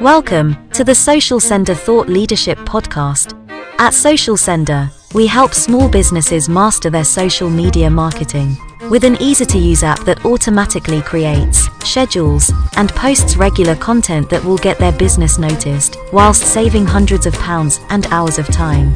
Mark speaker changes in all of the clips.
Speaker 1: Welcome to the socialsendr Thought Leadership Podcast. At socialsendr, we help small businesses master their social media marketing with an easy to use app that automatically creates, schedules, and posts regular content that will get their business noticed, whilst saving hundreds of pounds and hours of time.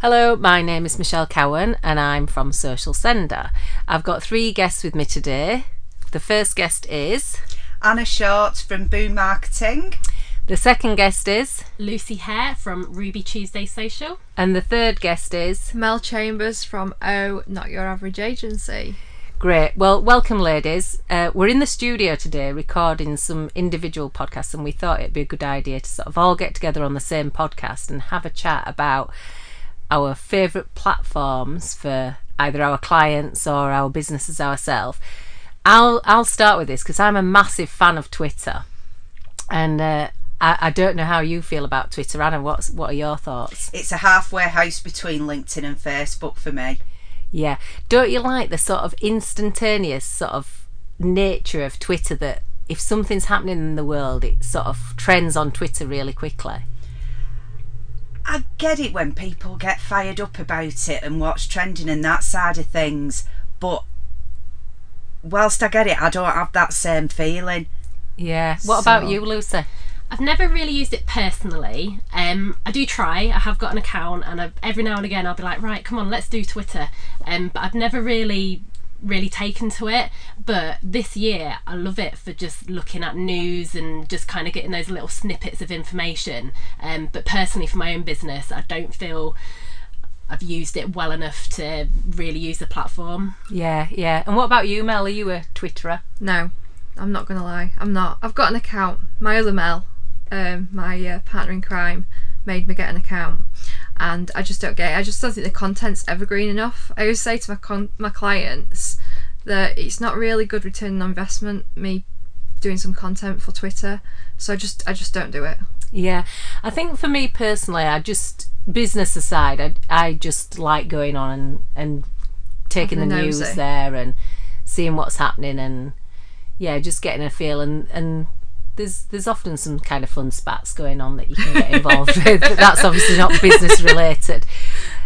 Speaker 2: Hello, my name is Michelle Cowan and I'm from socialsendr. I've got three guests with me today. The first guest is
Speaker 3: Anna Short from Boo Marketing.
Speaker 2: The second guest is
Speaker 4: Lucy Hayre from Ruby Tuesday Social.
Speaker 2: And the third guest is
Speaker 5: Mel Chambers from Oh Not Your Average Agency.
Speaker 2: Great. Well, welcome, ladies. Uh, we're in the studio today recording some individual podcasts, and we thought it'd be a good idea to sort of all get together on the same podcast and have a chat about our favourite platforms for either our clients or our businesses ourselves. I'll I'll start with this because I'm a massive fan of Twitter, and uh, I, I don't know how you feel about Twitter, Anna. What's what are your thoughts?
Speaker 3: It's a halfway house between LinkedIn and Facebook for me.
Speaker 2: Yeah, don't you like the sort of instantaneous sort of nature of Twitter that if something's happening in the world, it sort of trends on Twitter really quickly.
Speaker 3: I get it when people get fired up about it and what's trending and that side of things, but whilst I get it, I don't have that same feeling.
Speaker 2: Yeah. What about you, Lucy?
Speaker 4: I've never really used it personally. Um, I do try. I have got an account, and I've, every now and again I'll be like, right, come on, let's do Twitter. Um, but I've never really, really taken to it. But this year, I love it for just looking at news and just kind of getting those little snippets of information. Um, but personally, for my own business, I don't feel I've used it well enough to really use the platform.
Speaker 2: Yeah, yeah. And what about you, Mel? Are you a Twitterer?
Speaker 5: No, I'm not gonna lie, I'm not. I've got an account. My other Mel, um, my uh, partner in crime, made me get an account, and I just don't get it. I just don't think the content's evergreen enough. I always say to my con- my clients that it's not really good return on investment. Me doing some content for Twitter, so I just I just don't do it.
Speaker 2: Yeah, I think for me personally, I just business aside, I I just like going on and and taking the
Speaker 5: Having
Speaker 2: news
Speaker 5: nosy.
Speaker 2: there and seeing what's happening and yeah, just getting a feel and and there's there's often some kind of fun spats going on that you can get involved with, but that's obviously not business related.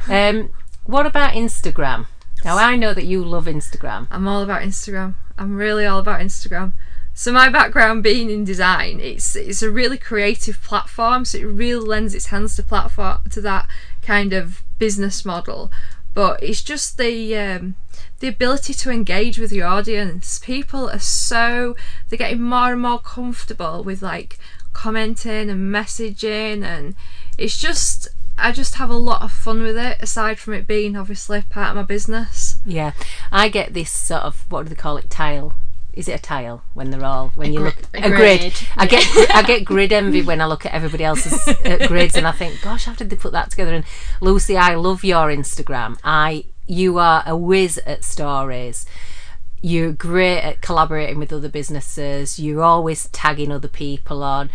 Speaker 2: Um, what about Instagram? Now I know that you love Instagram.
Speaker 5: I'm all about Instagram. I'm really all about Instagram. So my background being in design, it's it's a really creative platform. So it really lends its hands to platform to that kind of business model. But it's just the um, the ability to engage with your audience. People are so they're getting more and more comfortable with like commenting and messaging, and it's just I just have a lot of fun with it. Aside from it being obviously part of my business.
Speaker 2: Yeah, I get this sort of what do they call it? Tile. Is it a tile when they're all when you
Speaker 4: gri-
Speaker 2: look
Speaker 4: a
Speaker 2: a grid?
Speaker 4: grid,
Speaker 2: I get I get grid envy when I look at everybody else's uh, grids and I think, gosh, how did they put that together? And Lucy, I love your Instagram. I you are a whiz at stories. You're great at collaborating with other businesses. You're always tagging other people on.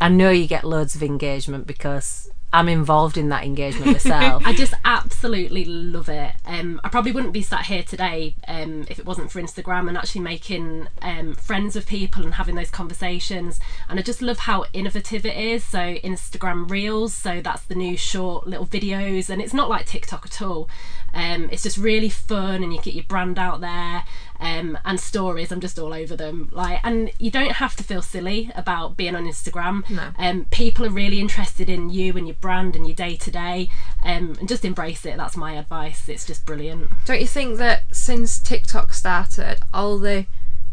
Speaker 2: I know you get loads of engagement because I'm involved in that engagement myself.
Speaker 4: I just absolutely love it. Um, I probably wouldn't be sat here today um, if it wasn't for Instagram and actually making um, friends with people and having those conversations. And I just love how innovative it is. So Instagram Reels, so that's the new short little videos, and it's not like TikTok at all. Um, it's just really fun, and you get your brand out there. Um, and stories, I'm just all over them. Like, and you don't have to feel silly about being on Instagram.
Speaker 5: No.
Speaker 4: Um, people are really interested in you and your brand and your day to day, um, and just embrace it. That's my advice. It's just brilliant.
Speaker 5: Don't you think that since TikTok started, all the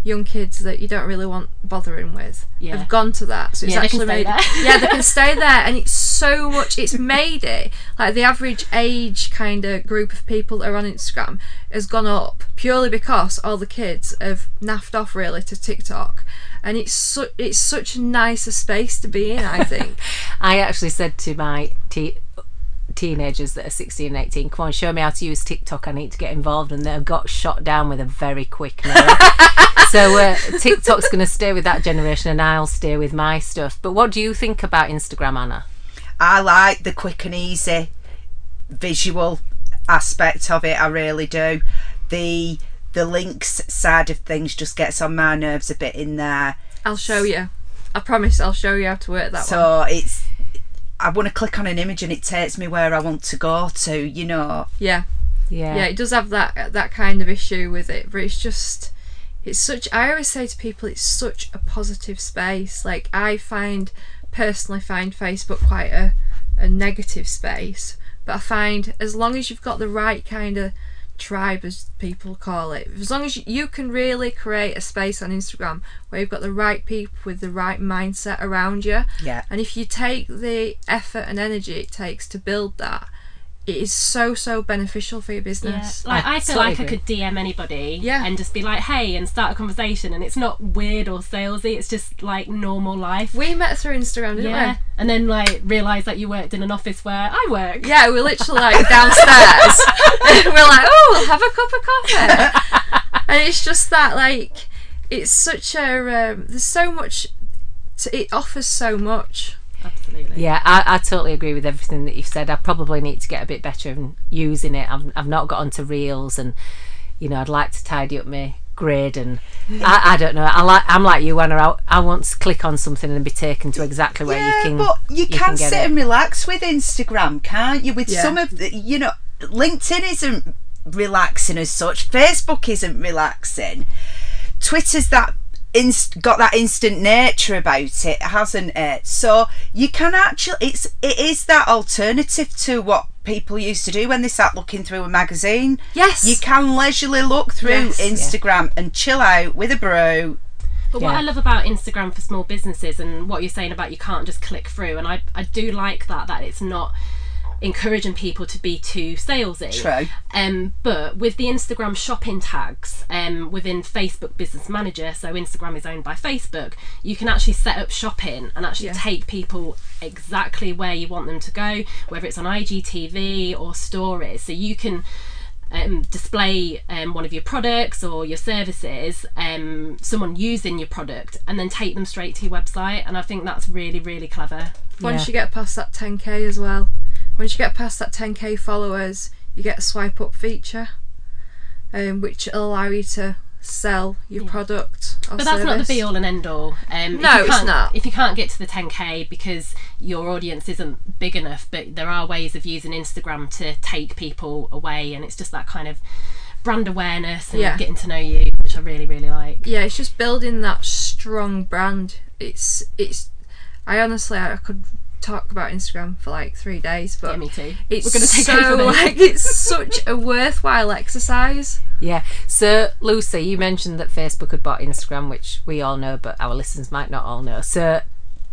Speaker 5: young kids that you don't really want bothering with
Speaker 4: Yeah.
Speaker 5: have gone to that? So it's
Speaker 4: Yeah,
Speaker 5: actually made yeah, they can stay there, and it's so much. It's made it like the average age kind of group of people that are on Instagram has gone up purely because all the kids have naffed off really to TikTok, and it's su- it's such a nicer space to be in. I think.
Speaker 2: I actually said to my te- teenagers that are 16 and 18, come on, show me how to use TikTok. I need to get involved. And they got shot down with a very quick no. so uh, TikTok's going to stay with that generation and I'll stay with my stuff. But what do you think about Instagram, Anna?
Speaker 3: I like the quick and easy visual aspect of it. I really do. The the links side of things just gets on my nerves a bit in there.
Speaker 5: I'll show you. I promise I'll show you how to work that one.
Speaker 3: So it's I want to click on an image and it takes me where I want to go to, you know.
Speaker 5: Yeah.
Speaker 2: Yeah.
Speaker 5: yeah it does have that that kind of issue with it but it's just it's such i always say to people it's such a positive space like i find personally find facebook quite a, a negative space but i find as long as you've got the right kind of tribe as people call it as long as you, can really create a space on instagram where you've got the right people with the right mindset around you
Speaker 3: Yeah.
Speaker 5: and if you take the effort and energy it takes to build that it is so so beneficial for your
Speaker 4: Yeah.
Speaker 5: business
Speaker 4: Like
Speaker 2: I
Speaker 4: I, feel
Speaker 2: totally
Speaker 4: like I could DM anybody
Speaker 5: Yeah.
Speaker 4: and just be like, hey, and start a conversation and it's not weird or salesy, it's just like normal life.
Speaker 5: we met through instagram didn't
Speaker 4: yeah. And then like realised that you worked in an office where I work.
Speaker 5: we yeah we're literally like downstairs we're like oh we'll have a cup of coffee and it's just that like it's such a um, there's so much to, it offers so much
Speaker 4: Absolutely.
Speaker 2: Yeah, I, I totally agree with everything that you've said. I probably need to get a bit better in using it. I've, I've not got onto reels, and you know, I'd like to tidy up my grid. And I, I don't know. I like I'm like you, Anna. I, I want to click on something and be taken to exactly where
Speaker 3: yeah,
Speaker 2: you can.
Speaker 3: but you, can,
Speaker 2: get
Speaker 3: sit
Speaker 2: it.
Speaker 3: and relax with Instagram, can't you? With
Speaker 5: Yeah.
Speaker 3: some of the, you know, LinkedIn isn't relaxing as such. Facebook isn't relaxing. Twitter's that inst- got that instant nature about it, hasn't it? So you can actually, it's it is that alternative to what people used to do when they sat looking through a magazine.
Speaker 5: Yes.
Speaker 3: you can leisurely look through
Speaker 5: Yes. Yeah.
Speaker 3: Instagram and chill out with a brew.
Speaker 4: But what I love about Instagram for small businesses and what you're saying about you can't just click through, and I, I do like that, that it's not encouraging people to be too salesy.
Speaker 3: True.
Speaker 4: Um, but with the Instagram shopping tags um, within Facebook Business Manager, so Instagram is owned by Facebook, you can actually set up shopping and actually
Speaker 5: Yeah.
Speaker 4: take people exactly where you want them to go, whether it's on IGTV or stories. So you can um, display um, one of your products or your services, um, someone using your product, and then take them straight to your website. And I think that's really, really clever.
Speaker 5: once
Speaker 2: Yeah.
Speaker 5: you get past that 10k as well once you get past that 10k followers you get a swipe up feature um, which will allow you to sell your product or
Speaker 4: But that's not the be all and end all. Um, if
Speaker 5: No,
Speaker 4: you
Speaker 5: it's
Speaker 4: can't-
Speaker 5: not.
Speaker 4: If you can't get to the 10k because your audience isn't big enough, but there are ways of using Instagram to take people away, and it's just that kind of brand awareness and
Speaker 5: Yeah.
Speaker 4: getting to know you, which I really, really like.
Speaker 5: yeah it's just building that strong brand it's it's i honestly i could talk about instagram for like three days but
Speaker 4: Yeah, me too.
Speaker 5: it's
Speaker 4: We're gonna take
Speaker 5: so
Speaker 4: over this.
Speaker 5: like it's such a worthwhile exercise
Speaker 2: Yeah. So, Lucy, you mentioned that Facebook had bought Instagram, which we all know, but our listeners might not all know. So,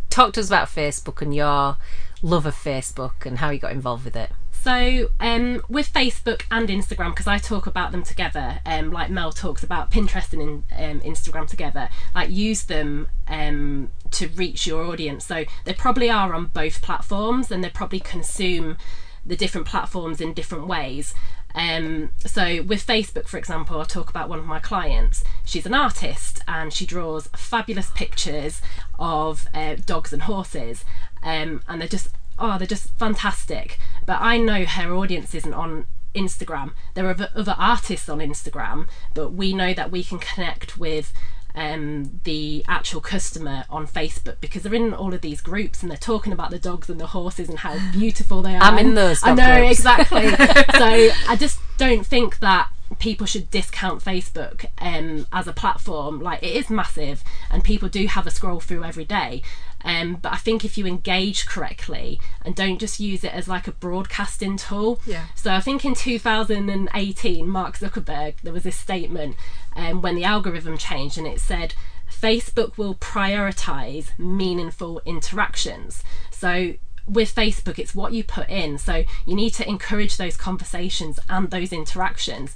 Speaker 2: talk to us about Facebook and your love of Facebook and how you got involved with it.
Speaker 4: So, um, with Facebook and Instagram, because I talk about them together, um, like Mel talks about Pinterest and um, Instagram together, like use them um, to reach your audience. So, they probably are on both platforms and they probably consume the different platforms in different ways. Um, so, with Facebook, for example, I'll talk about one of my clients. She's an artist and she draws fabulous pictures of uh, dogs and horses, um, and they're just oh, they're just fantastic. But I know her audience isn't on Instagram. There are other artists on Instagram, but we know that we can connect with um, the actual customer on Facebook because they're in all of these groups and they're talking about the dogs and the horses and how beautiful they are.
Speaker 2: I'm in those
Speaker 4: I know
Speaker 2: groups.
Speaker 4: exactly. so I just don't think that people should discount Facebook um, as a platform. Like it is massive, and people do have a scroll through every day. Um, but I think if you engage correctly and don't just use it as like a broadcasting tool.
Speaker 5: Yeah.
Speaker 4: So I think in 2018, Mark Zuckerberg, there was this statement um, when the algorithm changed, and it said. Facebook will prioritize meaningful interactions. So with Facebook, it's what you put in. So you need to encourage those conversations and those interactions.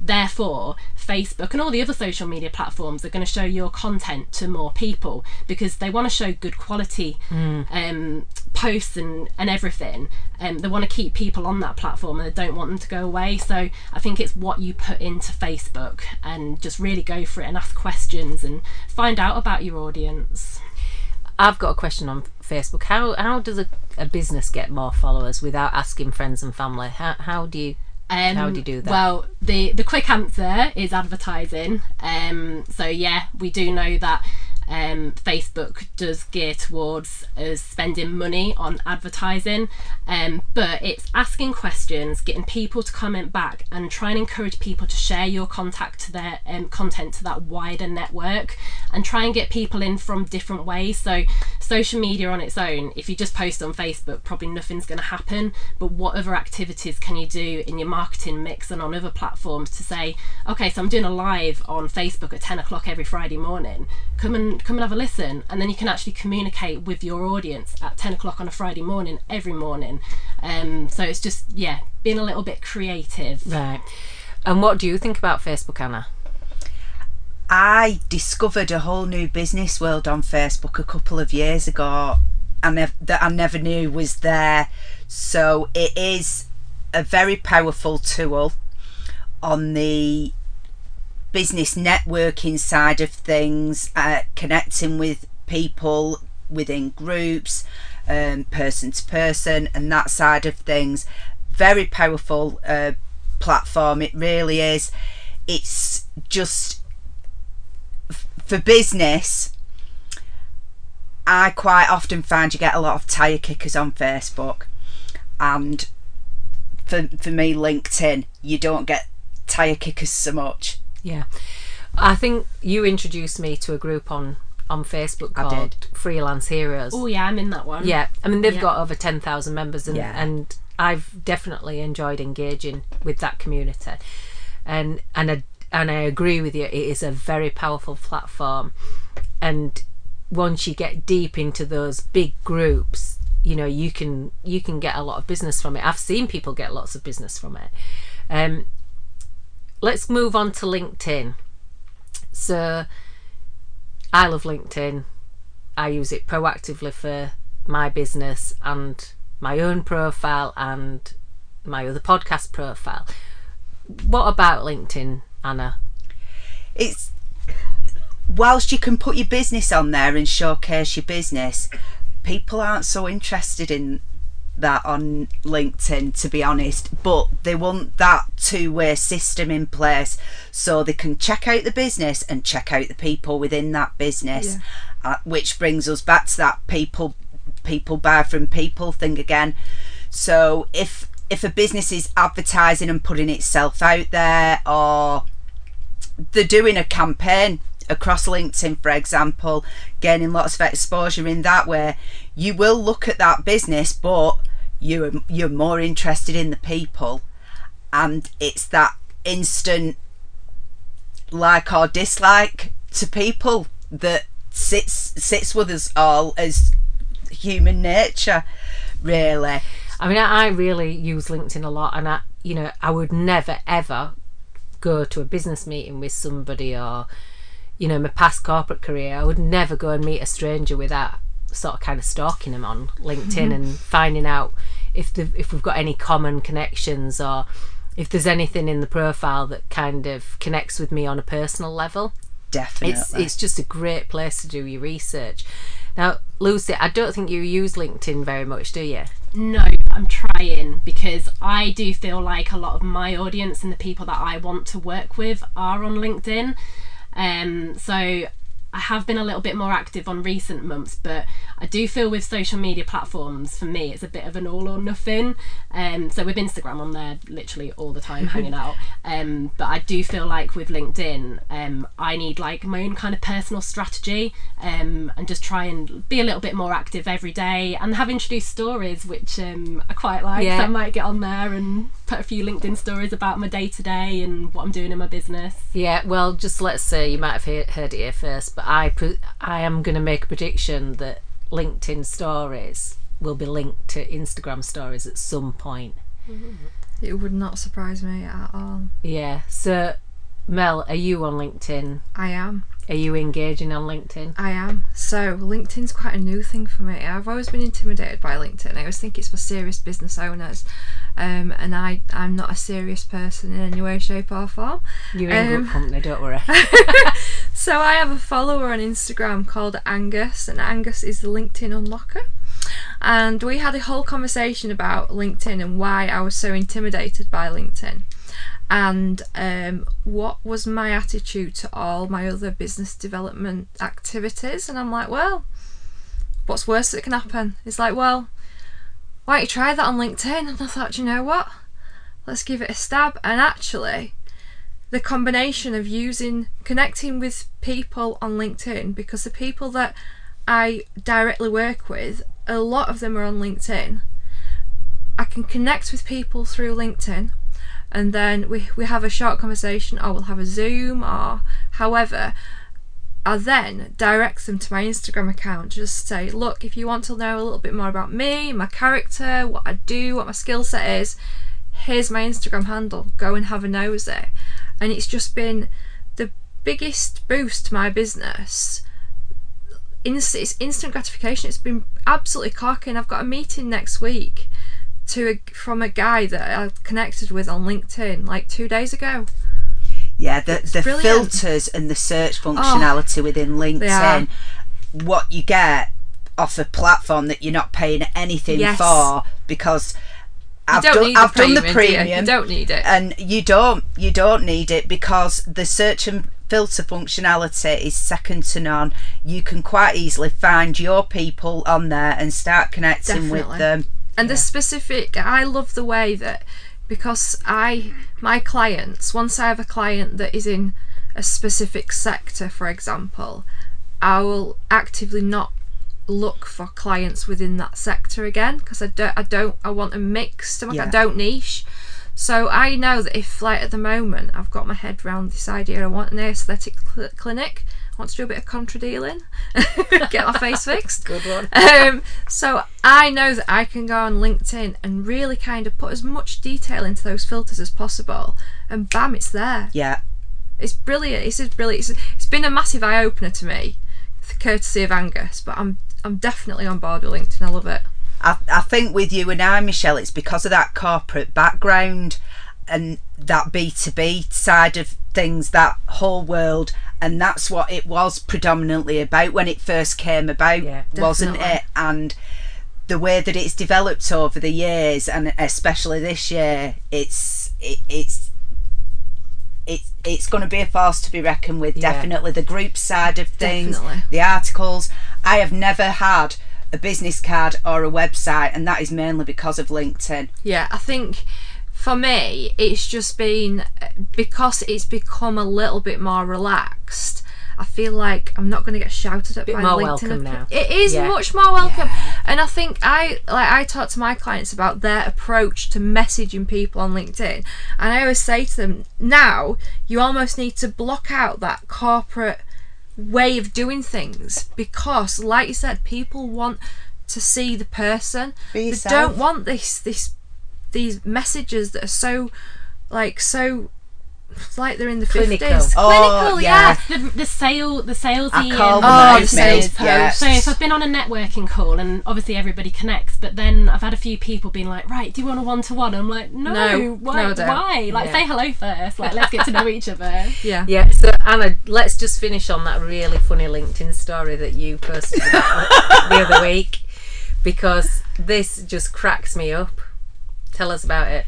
Speaker 4: Therefore, Facebook and all the other social media platforms are going to show your content to more people because they want to show good quality um, posts and, and everything. And they want to keep people on that platform and they don't want them to go away. So I think it's what you put into Facebook and just really go for it and ask questions and find out about your audience.
Speaker 2: I've got a question on Facebook. How how does a, a business get more followers without asking friends and family? How how do you
Speaker 4: Um,
Speaker 2: How do you do that?
Speaker 4: Well, the the quick answer is advertising. Um, so yeah, we do know that um, Facebook does gear towards us spending money on advertising, um, but it's asking questions, getting people to comment back, and trying to encourage people to share your contact to their um, content to that wider network, and try and get people in from different ways. So social media on its own, if you just post on Facebook, probably nothing's going to happen. But what other activities can you do in your marketing mix and on other platforms to say, okay, so I'm doing a live on Facebook at 10 o'clock every Friday morning. Come and come and have a listen, and then you can actually communicate with your audience at 10 o'clock on a Friday morning every morning. Um, so it's just yeah, being a little bit creative.
Speaker 2: Right. And what do you think about Facebook, Anna?
Speaker 3: I discovered a whole new business world on Facebook a couple of years ago and that I never knew was there. So it is a very powerful tool on the business networking side of things, uh, connecting with people within groups, um, person to person, and that side of things. Very powerful uh, platform, it really is. It's just for business, I quite often find you get a lot of tire kickers on Facebook, and for for me, LinkedIn, you don't get tire kickers so much.
Speaker 2: Yeah. I think you introduced me to a group on on Facebook called. Freelance Heroes.
Speaker 4: Oh yeah, I'm in that one.
Speaker 2: Yeah, I mean they've
Speaker 4: Yeah.
Speaker 2: got over ten thousand members, and
Speaker 3: Yeah.
Speaker 2: and I've definitely enjoyed engaging with that community, and and I, and I agree with you. It is a very powerful platform, and once you get deep into those big groups, you know you can you can get a lot of business from it. I've seen people get lots of business from it. Um, let's move on to LinkedIn. So, I love LinkedIn. I use it proactively for my business and my own profile and my other podcast profile. What about LinkedIn, Anna?
Speaker 3: It's whilst you can put your business on there and showcase your business, people aren't so interested in that on LinkedIn, to be honest. But they want that two way system in place so they can check out the business and check out the people within that business. Uh, which brings us back to that people people buy from people thing again. So if if a business is advertising and putting itself out there or they're doing a campaign across LinkedIn, for example, gaining lots of exposure in that way, you will look at that business, but you're you're more interested in the people, and it's that instant like or dislike to people that sits sits with us all as human nature, really.
Speaker 2: I mean, I, I really use LinkedIn a lot, and I, you know, I would never ever go to a business meeting with somebody or, you know, my past corporate career. I would never go and meet a stranger without sort of kind of stalking them on LinkedIn mm-hmm. and finding out if the if we've got any common connections or if there's anything in the profile that kind of connects with me on a personal level
Speaker 3: Definitely.
Speaker 2: it's it's just a great place to do your research. Now, Lucy, I don't think you use LinkedIn very much, do you?
Speaker 4: No, I'm trying because I do feel like a lot of my audience and the people that I want to work with are on LinkedIn. Um, so I have been a little bit more active on recent months, but I do feel with social media platforms, for me, it's a bit of an all or nothing. Um, so with Instagram, I'm there literally all the time hanging out. Um, but I do feel like with LinkedIn, um, I need like my own kind of personal strategy um, and just try and be a little bit more active every day and have introduced stories, which um, I quite like.
Speaker 2: Yeah.
Speaker 4: So I might get on there and put a few LinkedIn stories about my day to day and what I'm doing in my business.
Speaker 2: Yeah, well, just let's say you might have heard it here first, but I pre- I am going to make a prediction that LinkedIn stories will be linked to Instagram stories at some point.
Speaker 5: It would not surprise me at all.
Speaker 2: Yeah. So, Mel, are you on LinkedIn?
Speaker 5: I am.
Speaker 2: Are you engaging on LinkedIn?
Speaker 5: I am. So LinkedIn's quite a new thing for me. I've always been intimidated by LinkedIn. I always think it's for serious business owners, um, and I I'm not a serious person in any way, shape, or form.
Speaker 2: You're in
Speaker 5: Um,
Speaker 2: good company, don't worry.
Speaker 5: So I have a follower on Instagram called Angus, and Angus is the LinkedIn unlocker. and we had a whole conversation about LinkedIn and why I was so intimidated by LinkedIn and um, what was my attitude to all my other business development activities. And I'm like, well, what's worse that can happen? It's like, well, why don't you try that on LinkedIn? And I thought, you know what? Let's give it a stab. And actually, the combination of using connecting with people on LinkedIn because the people that I directly work with, a lot of them are on LinkedIn. I can connect with people through LinkedIn and then we, we have a short conversation or we'll have a Zoom or however. I then direct them to my Instagram account. Just say, look, if you want to know a little bit more about me, my character, what I do, what my skill set is, here's my Instagram handle. Go and have a nosy. And it's just been the biggest boost to my business. it's instant gratification. It's been absolutely cocking. I've got a meeting next week to a, from a guy that I connected with on LinkedIn like two days ago.
Speaker 3: Yeah, the the filters and the search oh, functionality oh, within LinkedIn, what you get off a platform that you're not paying anything yes. for because I've done I've done the premium.
Speaker 5: You? you don't need it.
Speaker 3: And you don't you don't need it because the search and filter functionality is second to none. You can quite easily find your people on there and start connecting Definitely. with them
Speaker 5: and yeah. the specific i love the way that because i my clients once i have a client that is in a specific sector for example i will actively not look for clients within that sector again because i don't i don't i want a mix like yeah. i don't niche so i know that if like at the moment i've got my head around this idea i want an aesthetic cl- clinic want to do a bit of contra dealing, get my face fixed.
Speaker 2: Good one.
Speaker 5: Um, so I know that I can go on LinkedIn and really kind of put as much detail into those filters as possible, and bam, it's there.
Speaker 3: Yeah.
Speaker 5: It's brilliant. It's just brilliant. It's, it's been a massive eye opener to me, courtesy of Angus. But I'm I'm definitely on board with LinkedIn. I love it.
Speaker 3: I, I think with you and I, Michelle, it's because of that corporate background and that B2B side of things, that whole world and that's what it was predominantly about when it first came about, yeah, wasn't it? And the way that it's developed over the years, and especially this year, it's it, it's it's it's going to be a force to be reckoned with. Yeah. Definitely the group side of things, definitely. the articles. I have never had a business card or a website, and that is mainly because of LinkedIn.
Speaker 5: Yeah, I think for me, it's just been because it's become a little bit more relaxed. I feel like I'm not going to get shouted at
Speaker 2: bit
Speaker 5: by
Speaker 2: more
Speaker 5: LinkedIn.
Speaker 2: welcome now.
Speaker 5: It is yeah. much more welcome, yeah. and I think I like I talk to my clients about their approach to messaging people on LinkedIn, and I always say to them, now you almost need to block out that corporate way of doing things because, like you said, people want to see the person. They don't want this this these messages that are so like so like they're in the
Speaker 2: clinical.
Speaker 5: 50s.
Speaker 3: Oh,
Speaker 4: clinical, yeah. yeah. The, the sale, the salesy.
Speaker 3: oh, the
Speaker 4: sales post. Yes. So if I've been on a networking call and obviously everybody connects, but then I've had a few people being like, right, do you want a one to one? I'm like, no, no why? No, why? Like, yeah. say hello first. Like, let's get to know each other.
Speaker 5: Yeah.
Speaker 2: Yeah. So Anna, let's just finish on that really funny LinkedIn story that you posted the other week because this just cracks me up Tell us about it.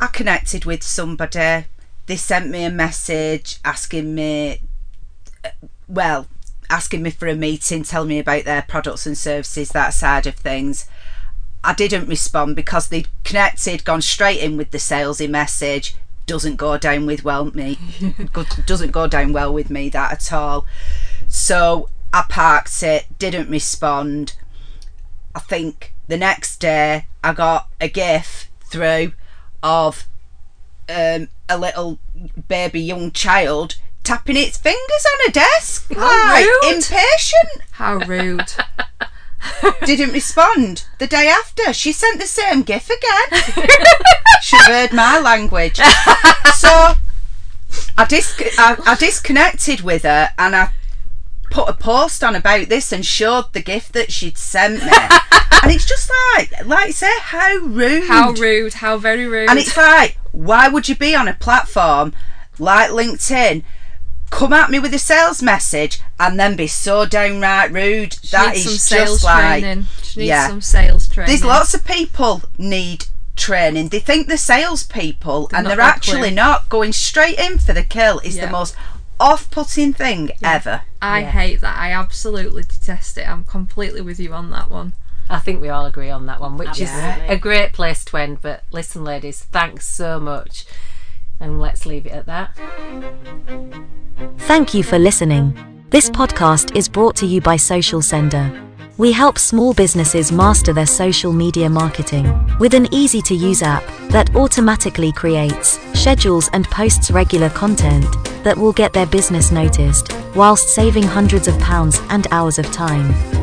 Speaker 3: I connected with somebody. They sent me a message asking me, well, asking me for a meeting, telling me about their products and services, that side of things. I didn't respond because they'd connected, gone straight in with the salesy message. Doesn't go down with well me. doesn't go down well with me that at all. So I parked it. Didn't respond. I think the next day I got a gif through of um, a little baby young child tapping its fingers on a desk.
Speaker 5: How like, rude.
Speaker 3: Impatient.
Speaker 5: How rude.
Speaker 3: Didn't respond. The day after, she sent the same gif again. she heard my language. So I, dis- I, I disconnected with her and I put a post on about this and showed the gift that she'd sent me. and it's just like, like say, how rude.
Speaker 5: How rude, how very rude.
Speaker 3: And it's like, why would you be on a platform like LinkedIn come at me with a sales message and then be so downright rude.
Speaker 5: She
Speaker 3: that
Speaker 5: needs
Speaker 3: is
Speaker 5: some sales
Speaker 3: just like
Speaker 5: training. She needs
Speaker 3: yeah.
Speaker 5: some sales training.
Speaker 3: There's lots of people need training. They think they're salespeople and they're actually
Speaker 5: clue.
Speaker 3: not. Going straight in for the kill is
Speaker 5: Yeah.
Speaker 3: the most off-putting thing ever.
Speaker 5: I
Speaker 2: Yeah.
Speaker 5: hate that. I absolutely detest it. I'm completely with you on that one.
Speaker 2: I think we all agree on that one, which is a great place to end. But listen, ladies, thanks so much. And let's leave it at that.
Speaker 1: Thank you for listening. This podcast is brought to you by socialsendr. We help small businesses master their social media marketing with an easy to use app that automatically creates, schedules, and posts regular content that will get their business noticed whilst saving hundreds of pounds and hours of time.